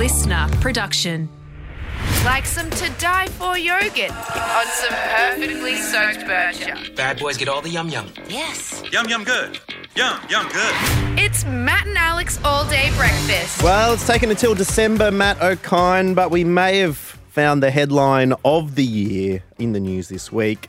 listener production. Like some to die for yogurt on some perfectly soaked bircher. Bad boys get all the yum yum. Yes. Yum, yum, good. Yum, yum, good. It's Matt and Alex all day breakfast. Well, it's taken until December, Matt O'Kine, but we may have found the headline of the year in the news this week.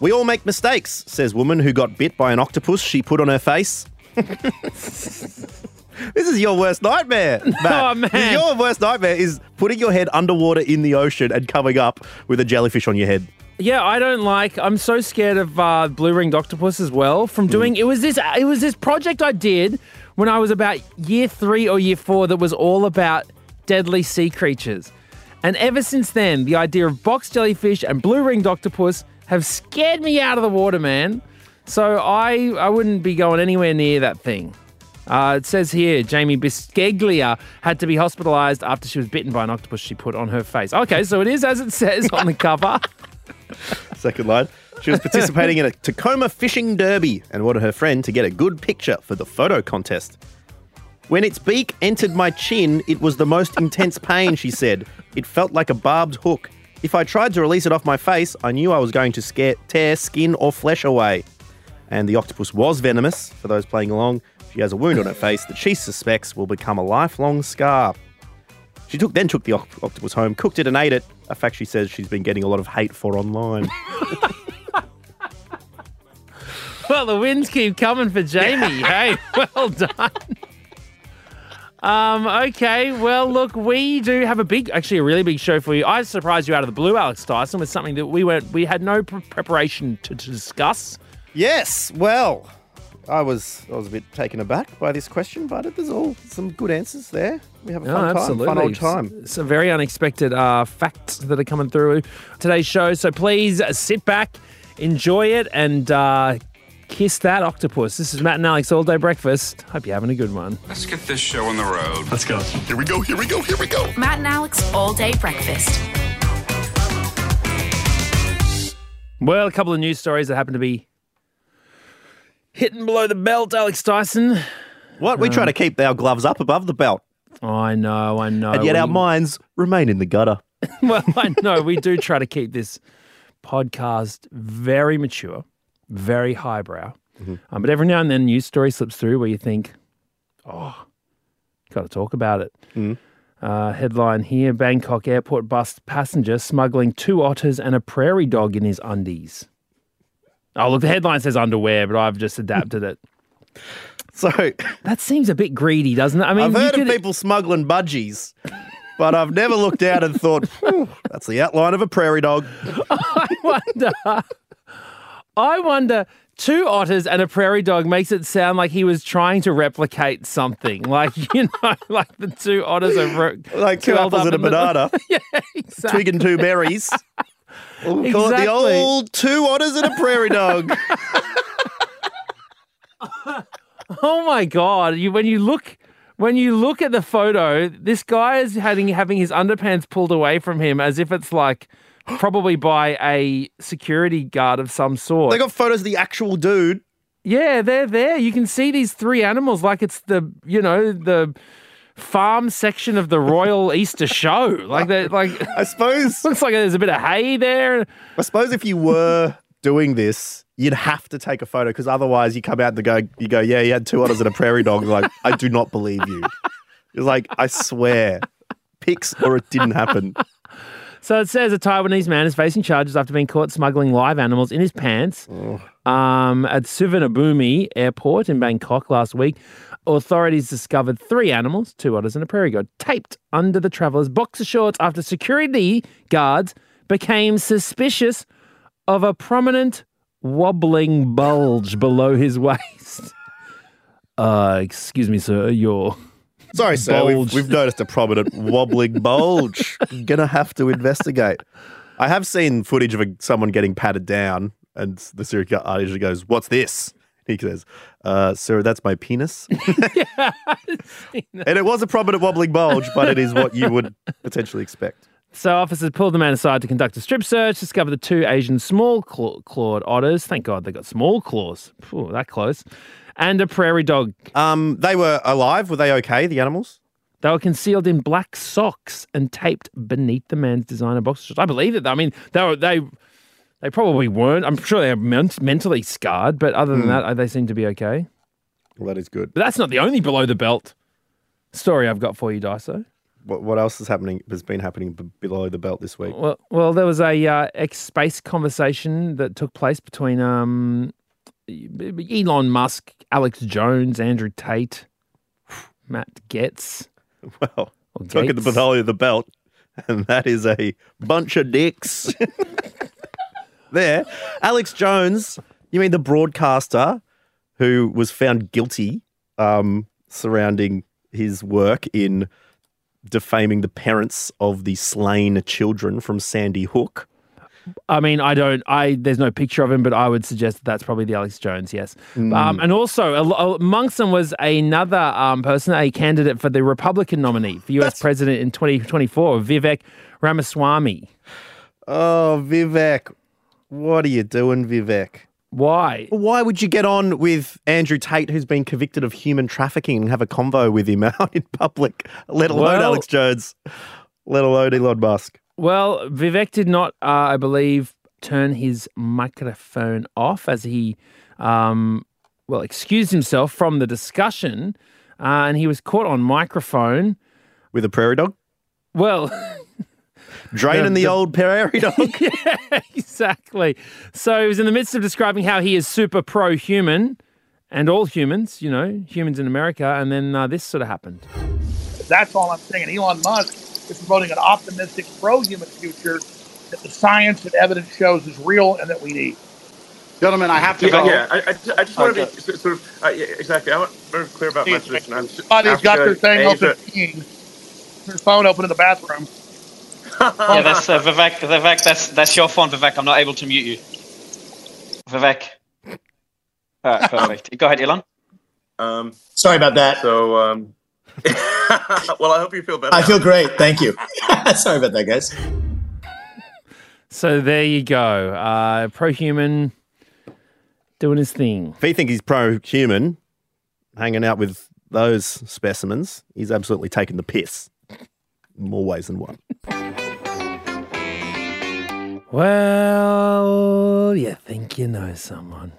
We all make mistakes, says woman who got bit by an octopus she put on her face. this is your worst nightmare, Matt. Oh, man. Your worst nightmare is putting your head underwater in the ocean and coming up with a jellyfish on your head. Yeah, I don't like. I'm so scared of uh, blue ringed octopus as well. From doing it was this it was this project I did when I was about year three or year four that was all about deadly sea creatures, and ever since then, the idea of box jellyfish and blue ringed octopus have scared me out of the water, man. So I I wouldn't be going anywhere near that thing. Uh, it says here Jamie Bisceglia had to be hospitalized after she was bitten by an octopus she put on her face. Okay, so it is as it says on the cover. Second line. She was participating in a Tacoma fishing derby and wanted her friend to get a good picture for the photo contest. When its beak entered my chin, it was the most intense pain, she said. It felt like a barbed hook. If I tried to release it off my face, I knew I was going to scare, tear skin or flesh away. And the octopus was venomous. For those playing along, she has a wound on her face that she suspects will become a lifelong scar. She took then took the oct- octopus home, cooked it, and ate it. A fact she says she's been getting a lot of hate for online. Well, the wins keep coming for Jamie. hey, well done. Um, okay, well, look, we do have a big, actually, a really big show for you. I surprised you out of the blue, Alex Dyson, with something that we weren't, we had no pre- preparation to, to discuss. Yes, well, I was I was a bit taken aback by this question, but there's all some good answers there. We have a fun time, fun old time. Some very unexpected uh, facts that are coming through today's show. So please uh, sit back, enjoy it, and uh, kiss that octopus. This is Matt and Alex All Day Breakfast. Hope you're having a good one. Let's get this show on the road. Let's go. Here we go, here we go, here we go. Matt and Alex all day breakfast. Well, a couple of news stories that happen to be hitting below the belt, Alex Dyson. What we try to keep our gloves up above the belt, I know, I know. and yet our We- minds remain in the gutter. well, I know we do try to keep this podcast very mature, very highbrow. Um, but every now and then, a news story slips through where you think, "Oh, got to talk about it." Uh, headline here: Bangkok airport bust passenger smuggling two otters and a prairie dog in his undies. Oh, look, the headline says underwear, but I've just adapted it. So That seems a bit greedy, doesn't it? I mean, I've heard could- of people smuggling budgies, but I've never looked out and thought, that's the outline of a prairie dog. I wonder. I wonder. Two otters and a prairie dog makes it sound like he was trying to replicate something. Like, you know, like the two otters are ro- Like two apples and a the- banana, yeah, exactly. twig and two berries. We'll call it the Exactly. old two otters and a prairie dog. Oh my god! You when you look when you look at the photo, this guy is having having his underpants pulled away from him as if it's like probably by a security guard of some sort. they got photos of the actual dude. Yeah, they're there. You can see these three animals like it's the, you know, the farm section of the Royal Easter Show. Like that, like I suppose. looks like there's a bit of hay there. I suppose if you were doing this, you'd have to take a photo because otherwise you come out and go, you go, yeah, you had two otters and a prairie dog. Like, I do not believe you. It's like, I swear, pics or it didn't happen. So it says a Taiwanese man is facing charges after being caught smuggling live animals in his pants um, at Suvarnabhumi Airport in Bangkok last week. Authorities discovered three animals, two otters and a prairie dog, taped under the traveller's boxer shorts after security guards became suspicious of a prominent wobbling bulge below his waist. Uh, excuse me, sir, your Sorry, sir. We've, we've noticed a prominent wobbling bulge. Gonna have to investigate. I have seen footage of a, someone getting patted down, and the security guard usually goes, "What's this?" He says, uh, "Sir, that's my penis." yeah, and it was a prominent wobbling bulge, but it is what you would potentially expect. So officers pulled the man aside to conduct a strip search, discovered the two Asian small claw- clawed otters. Thank God they got small claws. Phew, that close. And a prairie dog. Um, they were alive. Were they okay? The animals? They were concealed in black socks and taped beneath the man's designer boxer shorts. I believe it. I mean, they were they they probably weren't. I'm sure they're ment- mentally scarred, but other than that, they seem to be okay. Well, that is good. But that's not the only below the belt story I've got for you, Daiso. What, what else is happening? Has been happening b- below the belt this week? Well, well, there was a uh, ex space conversation that took place between um, Elon Musk, Alex Jones, Andrew Tate, Matt Gaetz. Well, look at the below the belt, and that is a bunch of dicks. there, Alex Jones. You mean the broadcaster who was found guilty um, surrounding his work in defaming the parents of the slain children from Sandy Hook? I mean, I don't. I there's no picture of him, but I would suggest that that's probably the Alex Jones. Yes, um, and also amongst them was another um, person, a candidate for the Republican nominee for U.S. That's- president in 2024, Vivek Ramaswamy. Oh, Vivek, what are you doing, Vivek? Why? Why would you get on with Andrew Tate, who's been convicted of human trafficking, and have a convo with him out in public? Let alone Well- Alex Jones, let alone Elon Musk. Well, Vivek did not, uh, I believe, turn his microphone off as he, um, well, excused himself from the discussion, uh, and he was caught on microphone. With a prairie dog? Well, Draining the, the- old prairie dog? yeah, exactly. So he was in the midst of describing how he is super pro human and all humans, you know, humans in America, and then uh, this sort of happened. That's all I'm saying. Elon Musk is promoting an optimistic, pro-human future that the science and evidence shows is real and that we need. Gentlemen, I have to Yeah, go. yeah. I, I, just- I just want to be sort sort of uh, yeah, exactly. I want to very clear about my position. I'm Somebody's got their thing Asia- open, their phone open in the bathroom. Yeah, that's uh, Vivek. Vivek, that's that's your phone, Vivek. I'm not able to mute you. Vivek. All right, perfect. Go ahead, Elon. Um, Sorry about that. so, um, well, I hope you feel better. I feel great. Thank you. Sorry about that, guys. So there you go. Uh, pro human doing his thing. if he thinks he's pro human, hanging out with those specimens, he's absolutely taking the piss. More ways than one. Well, you think you know someone.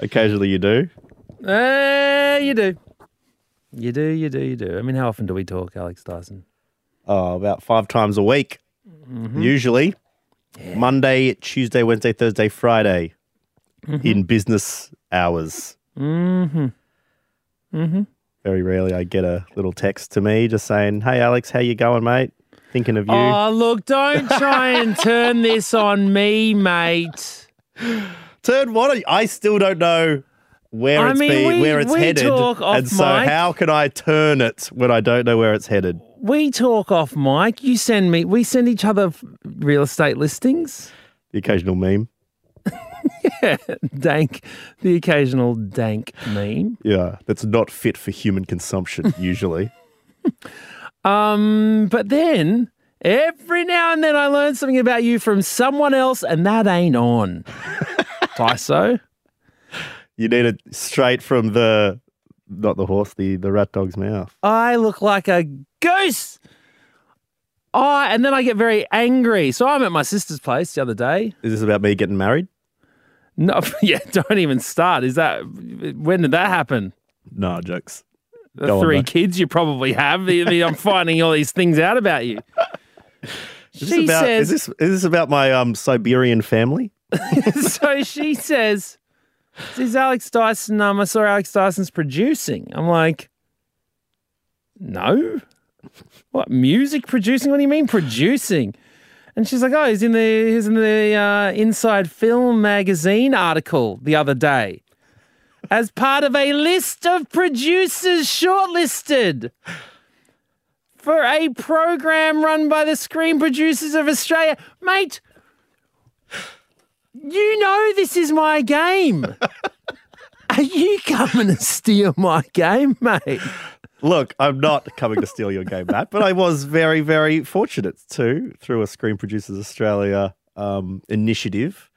Occasionally you do. Eh, you do. You do, you do, you do. I mean, how often do we talk, Alex Dyson? Oh, about five times a week, usually. Monday, Tuesday, Wednesday, Thursday, Friday in business hours. Mm-hmm. Mm-hmm. Very rarely I get a little text to me just saying, "Hey Alex, how you going, mate? Thinking of you." Oh, look, don't try and turn this on me, mate. Turn what? I still don't know where I it's mean, be, we- where it's headed, and so mic. how can I turn it when I don't know where it's headed? We talk off mic. You send me, we send each other real estate listings. The occasional meme. dank, the occasional dank meme. Yeah, that's not fit for human consumption usually. Um, but then every now and then I learn something about you from someone else, and that ain't on. Tyso. you need it straight from the not the horse, the the rat dog's mouth. I look like a goose. Oh, and then I get very angry. So I'm at my sister's place the other day. Is this about me getting married? No, yeah, don't even start. Is that when did that happen? No jokes. The Go three mate. kids you probably have. I mean, I'm finding all these things out about you. Is this She about says, is this is this about my um Siberian family? so she says, "This is Alex Dyson. Um, I saw Alex Dyson's producing." I'm like, "No, what music producing? What do you mean producing?" And she's like, "Oh, he's in the he's in the uh, Inside Film magazine article the other day, as part of a list of producers shortlisted." For a program run by the Screen Producers of Australia. Mate, you know this is my game. Are you coming to steal my game, mate? Look, I'm not coming to steal your game, Matt, but I was very, very fortunate too, through a Screen Producers Australia um, initiative,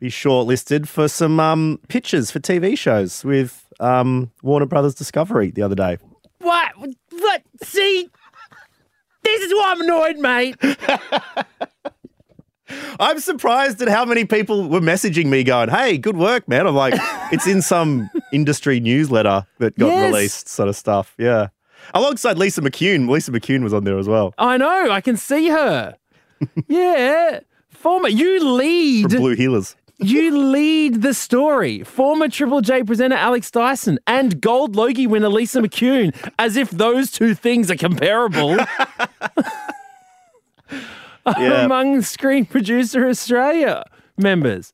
be shortlisted for some um, pitches for TV shows with um, Warner Brothers Discovery the other day. What? What? See, this is why I'm annoyed, mate. I'm surprised at how many people were messaging me going, "Hey, good work, man." I'm like, it's in some industry newsletter that got Yes. released, sort of stuff. Yeah, alongside Lisa McCune. Lisa McCune was on there as well I know. I can see her. yeah. Former, you lead. from Blue Heelers. You lead the story. Former Triple J presenter Alex Dyson and Gold Logie winner Lisa McCune, as if those two things are comparable. Yeah. Among Screen Producer Australia members.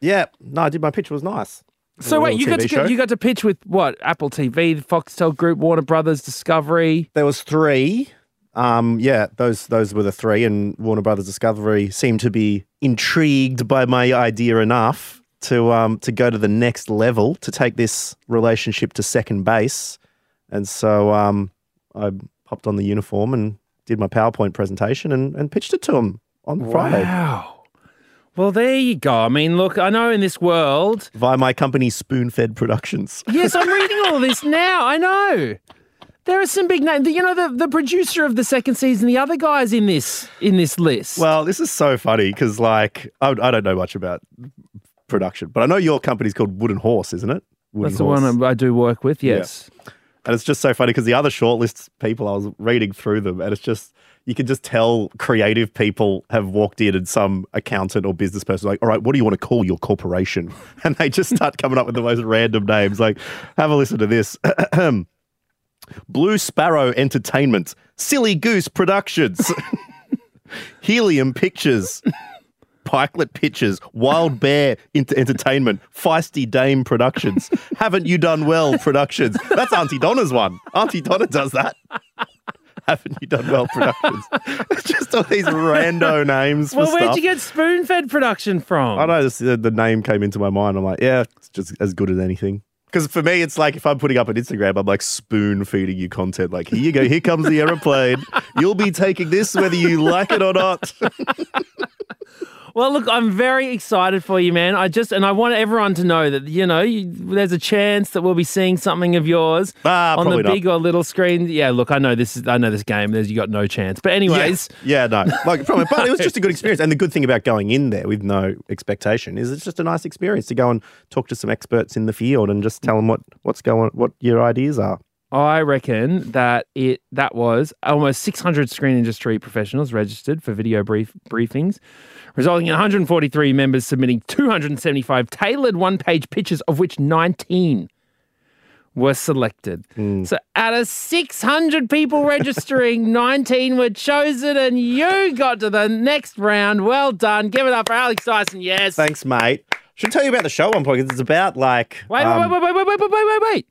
Yeah, no, I did. My pitch was nice. So wait, you got to show. you got to pitch with what? Apple TV, the Foxtel Group, Warner Brothers, Discovery. There was three. Um, yeah, those those were the three, and Warner Brothers Discovery seemed to be intrigued by my idea enough to um to go to the next level to take this relationship to second base, and so um I popped on the uniform and did my PowerPoint presentation and, and pitched it to them on Friday Wow. Well, there you go. I mean, look, I know in this world. via my company Spoon Fed Productions. Yes, I'm reading all this now. I know. There are some big names. You know, the, the producer of the second season, the other guys in this in this list. Well, this is so funny because, like, I, I don't know much about production, but I know your company's called Wooden Horse, isn't it? Wooden that's the one I I do work with. Yes. And it's just so funny because the other shortlist people, I was reading through them, and it's just you can just tell creative people have walked in and some accountant or business person like, all right, what do you want to call your corporation? And they just start coming up with the most random names. Like, have a listen to this. Blue Sparrow Entertainment, Silly Goose Productions, Helium Pictures, Pikelet Pictures, Wild Bear Ent- Entertainment, Feisty Dame Productions, Haven't You Done Well Productions. That's Aunty Donna's one. Aunty Donna does that. Haven't You Done Well Productions. It's just all these rando names. Well, where'd stuff. you get Spoon Fed Production from? I know this, uh, the, the name came into my mind. I'm like, yeah, it's just as good as anything. Because for me, it's like if I'm putting up an Instagram, I'm like spoon feeding you content. Like, here you go, here comes the aeroplane. You'll be taking this whether you like it or not. Well, look, I'm very excited for you, man. I just and I want everyone to know that you know you, there's a chance that we'll be seeing something of yours Ah, on the probably not. big or little screen. Yeah, look, I know this is I know this game. There's you got no chance. But anyways, Yeah, no. Like, probably, but it was just a good experience. And the good thing about going in there with no expectation is it's just a nice experience to go and talk to some experts in the field and just tell them what, what's going, what your ideas are. I reckon that it that was almost 600 screen industry professionals registered for video brief briefings, resulting in 143 members submitting 275 tailored one-page pitches, of which 19 were selected. So out of 600 people registering, 19 were chosen, and you got to the next round. Well done. Give it up for Alex Dyson. Yes. Thanks, mate. Should tell you about the show one point because it's about like. Wait, um, wait, wait, wait, wait, wait, wait, wait, wait?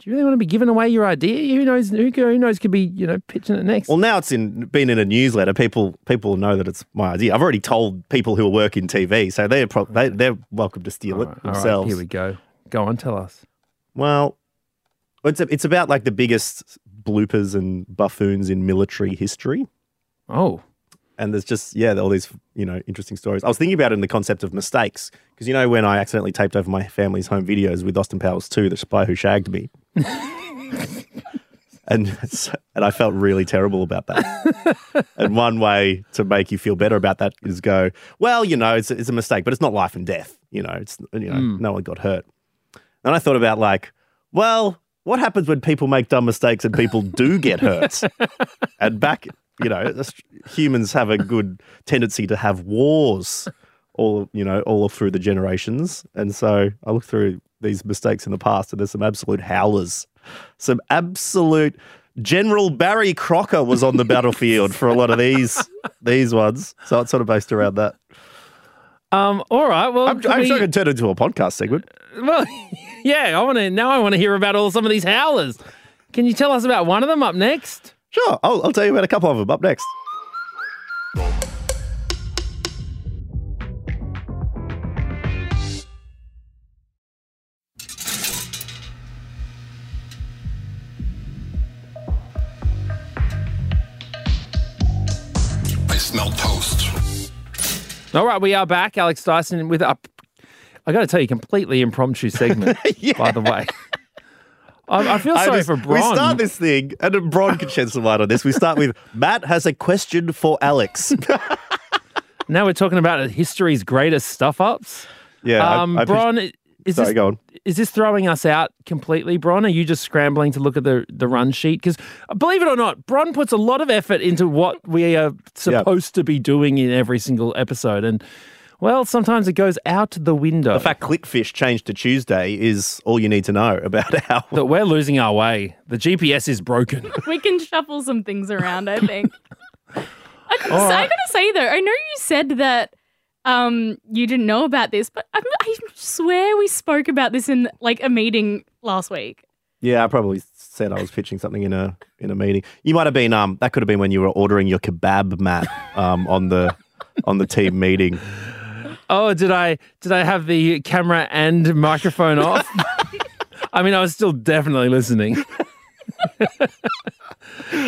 Do you really want to be giving away your idea? Who knows? Who, who knows? Could be you know pitching it next. Well, now it's in been in a newsletter. People people know that it's my idea. I've already told people who work in TV, so they're pro- they, they're welcome to steal it All right, themselves. here we go. Go on, tell us. Well, it's it's about like the biggest bloopers and buffoons in military history. Oh, and there's just yeah all these you know interesting stories. I was thinking about it in the concept of mistakes because you know when I accidentally taped over my family's home videos with Austin Powers 2, the spy who shagged me. And, and I felt really terrible about that. and one way to make you feel better about that is go, well, you know, it's, it's a mistake, but it's not life and death. You know, it's you know, Mm. no one got hurt. And I thought about like, well, what happens when people make dumb mistakes and people do get hurt? and back, you know, humans have a good tendency to have wars all, you know, all through the generations. And so I look through these mistakes in the past and there's some absolute howlers. Some absolute General Barry Crocker was on the battlefield for a lot of these these ones. So it's sort of based around that. um, all right. Well, I'm, I'm we- sure I can turn it into a podcast segment. well, yeah. I want to now. I want to hear about all some of these howlers. Can you tell us about one of them up next? Sure, I'll, I'll tell you about a couple of them up next. All right, we are back, Alex Dyson, with a, I got to tell you, completely impromptu segment, by the way. I, I feel I sorry just- for Bron. We start this thing, and Bron can shed some light on this. We start with Matt has a question for Alex. Now we're talking about history's greatest stuff ups. Yeah, I- um, I pitched- Bron, is Sorry, this, go on. Is this throwing us out completely, Bron? Are you just scrambling to look at the, the run sheet? Because uh, believe it or not, Bron puts a lot of effort into what we are supposed to be doing in every single episode. And, well, sometimes it goes out the window. The fact Clickfish changed to Tuesday is all you need to know about how. that we're losing our way. The GPS is broken. we can shuffle some things around, I think. I, All I right. gotta say though, I know you said that um you didn't know about this, but I, I swear we spoke about this in like a meeting last week. Yeah, I probably said I was pitching something in a in a meeting. You might have been um that could have been when you were ordering your kebab, Matt, um on the on the team meeting. Oh, did I did I have the camera and microphone off? I mean, I was still definitely listening.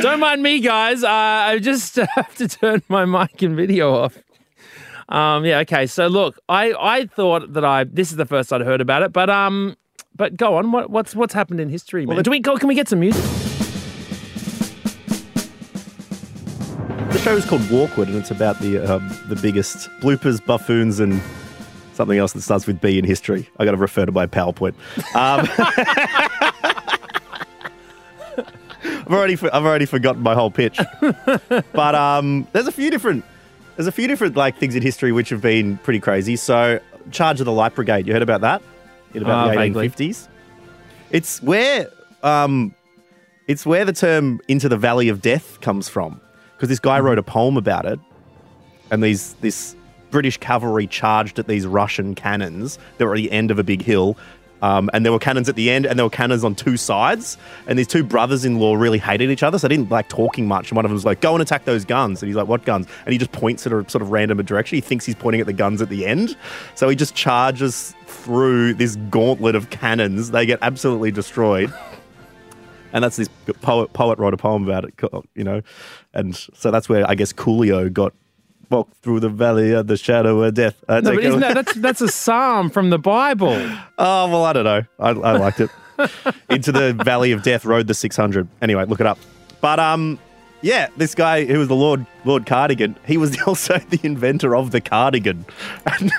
Don't mind me, guys. Uh, I just have to turn my mic and video off. Um, yeah, okay. So look, I, I thought that I this is the first I'd heard about it, but um, but go on. What, what's what's happened in history? Man? Do we go? Can we get some music? The show is called Walkwood, and it's about the um, the biggest bloopers, buffoons, and something else that starts with B in history. I got to refer to my PowerPoint. Um, I've already I've already forgotten my whole pitch, but um, there's a few different there's a few different like things in history which have been pretty crazy. So, Charge of the Light Brigade, you heard about that in about Uh, the vaguely. 1850s? It's where um, it's where the term "into the valley of death" comes from, because this guy wrote a poem about it, and these this British cavalry charged at these Russian cannons that were at the end of a big hill. Um, and there were cannons at the end, and there were cannons on two sides. And these two brothers-in-law really hated each other, so they didn't like talking much. And one of them was like, "Go and attack those guns." And he's like, "What guns?" And he just points at a sort of random direction. He thinks he's pointing at the guns at the end, so he just charges through this gauntlet of cannons. They get absolutely destroyed. And that's this poet. Poet wrote a poem about it, you know, and so that's where I guess Coolio got walk through the valley of the shadow of death. Uh, No, but isn't that, that's that's a psalm from the Bible. Oh well, I don't know. I, I liked it. Into the Valley of Death rode the 600. Anyway, look it up. But um, yeah, this guy who was the Lord Lord Cardigan, he was also the inventor of the cardigan. And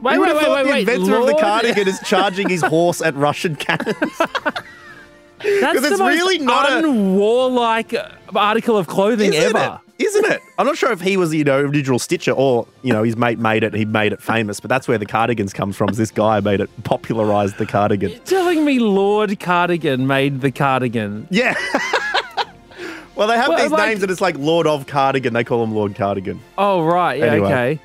Wait, wait, wait, wait, the wait. inventor of the cardigan is charging his horse at Russian cannons. That's it's the most really not a- unwarlike uh, article of clothing Isn't ever. it? Isn't it? I'm not sure if he was, you know, original stitcher or, you know, his mate made it, he made it famous, but that's where the cardigans comes from. is This guy made it, popularized the cardigan. Telling me Lord Cardigan made the cardigan. Yeah. well, they have Well, these like- names and it's like Lord of Cardigan. They call him Lord Cardigan. Oh right, yeah, Anyway. okay.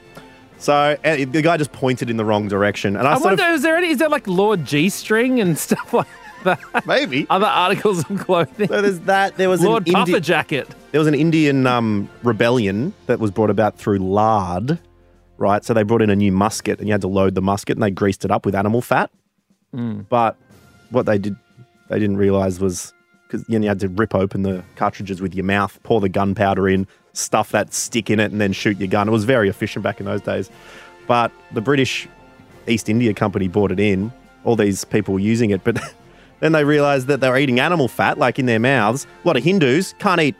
So uh, the guy just pointed in the wrong direction. And I, I wonder, is there any? Is there like Lord G string and stuff like that? Maybe other articles of clothing. So there's that. There was Lord an Puffer Indi- jacket. There was an Indian um, rebellion that was brought about through lard, right? So they brought in a new musket, and you had to load the musket, and they greased it up with animal fat. Mm. But what they did, they didn't realize was because you, know, you had to rip open the cartridges with your mouth, pour the gunpowder in, stuff that stick in it, and then shoot your gun. It was very efficient back in those days. But the British East India Company bought it in. All these people were using it, but then they realized that they were eating animal fat, like in their mouths. A lot of Hindus can't eat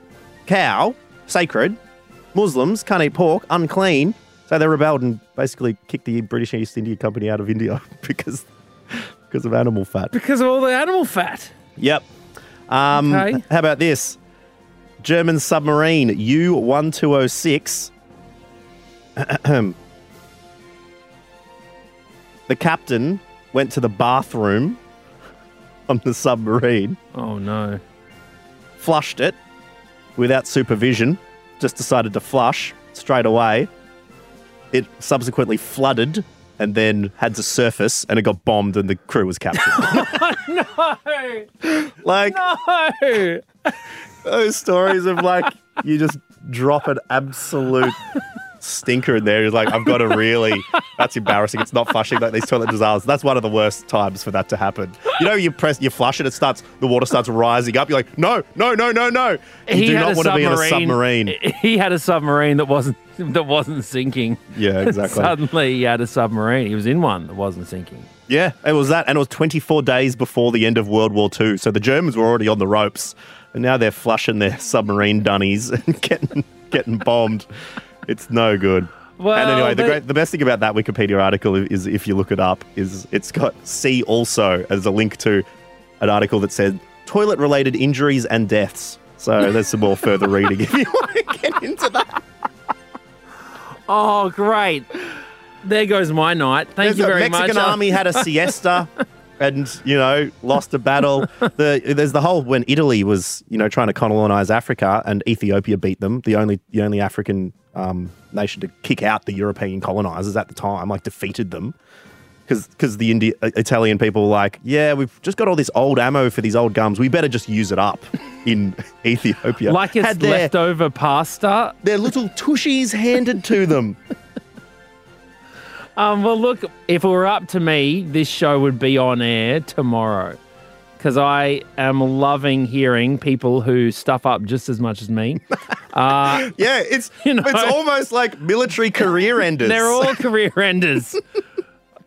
cow, sacred. Muslims can't eat pork, unclean. So they rebelled and basically kicked the British East India Company out of India because because of animal fat. Because of all the animal fat. Yep. Um, Okay. How about this? German submarine U 1206. the captain went to the bathroom on the submarine, Oh no. flushed it without supervision, just decided to flush straight away. It subsequently flooded and then had to surface and it got bombed and the crew was captured. no. like No. those stories of like you just drop an absolute stinker in there. You're like, I've got to really. That's embarrassing. It's not flushing like these toilet disasters. That's one of the worst times for that to happen. You know, you press, you flush it, it starts, the water starts rising up. You're like, no, no, no, no, no. You do not want to be in a submarine. He had a submarine that wasn't that wasn't sinking. Yeah, exactly. Suddenly he had a submarine. He was in one that wasn't sinking. Yeah, it was that, and it was 24 days before the end of World War II. So the Germans were already on the ropes, and now they're flushing their submarine dunnies and getting getting bombed. It's no good. Well, and anyway, the great, the best thing about that Wikipedia article is, if you look it up, is it's got see also as a link to an article that said toilet related injuries and deaths. So there's some more further reading if you want to get into that. Oh, great. There goes my night. Thank There's you very Mexican much. army had a siesta and, you know, lost a battle. The, there's the whole when Italy was, you know, trying to colonize Africa and Ethiopia beat them, the only the only African um, nation to kick out the European colonizers at the time, like defeated them. Because cause the Indi- Italian people were like, yeah, we've just got all this old ammo for these old guns. We better just use it up in Ethiopia. Like it's Had their, leftover pasta. their little tushies handed to them. Um, well, look, if it were up to me, this show would be on air tomorrow because I am loving hearing people who stuff up just as much as me. Uh, Yeah, it's You know? it's almost like military career enders. they're all career enders.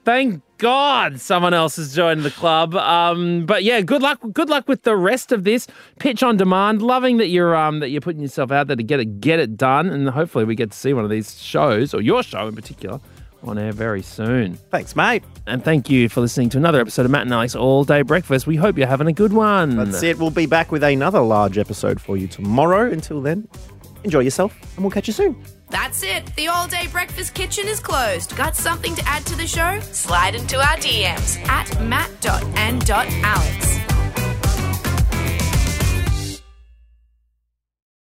Thank God someone else has joined the club. Um, but yeah, good luck. Good luck with the rest of this pitch on demand. Loving that you're um, that you're putting yourself out there to get it get it done, and hopefully we get to see one of these shows or your show in particular on air very soon. Thanks, mate. And thank you for listening to another episode of Matt and Alex All Day Breakfast. We hope you're having a good one. That's it. We'll be back with another large episode for you tomorrow. Until then, enjoy yourself, and we'll catch you soon. That's it. The all day breakfast kitchen is closed. Got something to add to the show? Slide into our DMs at matt.and.alex.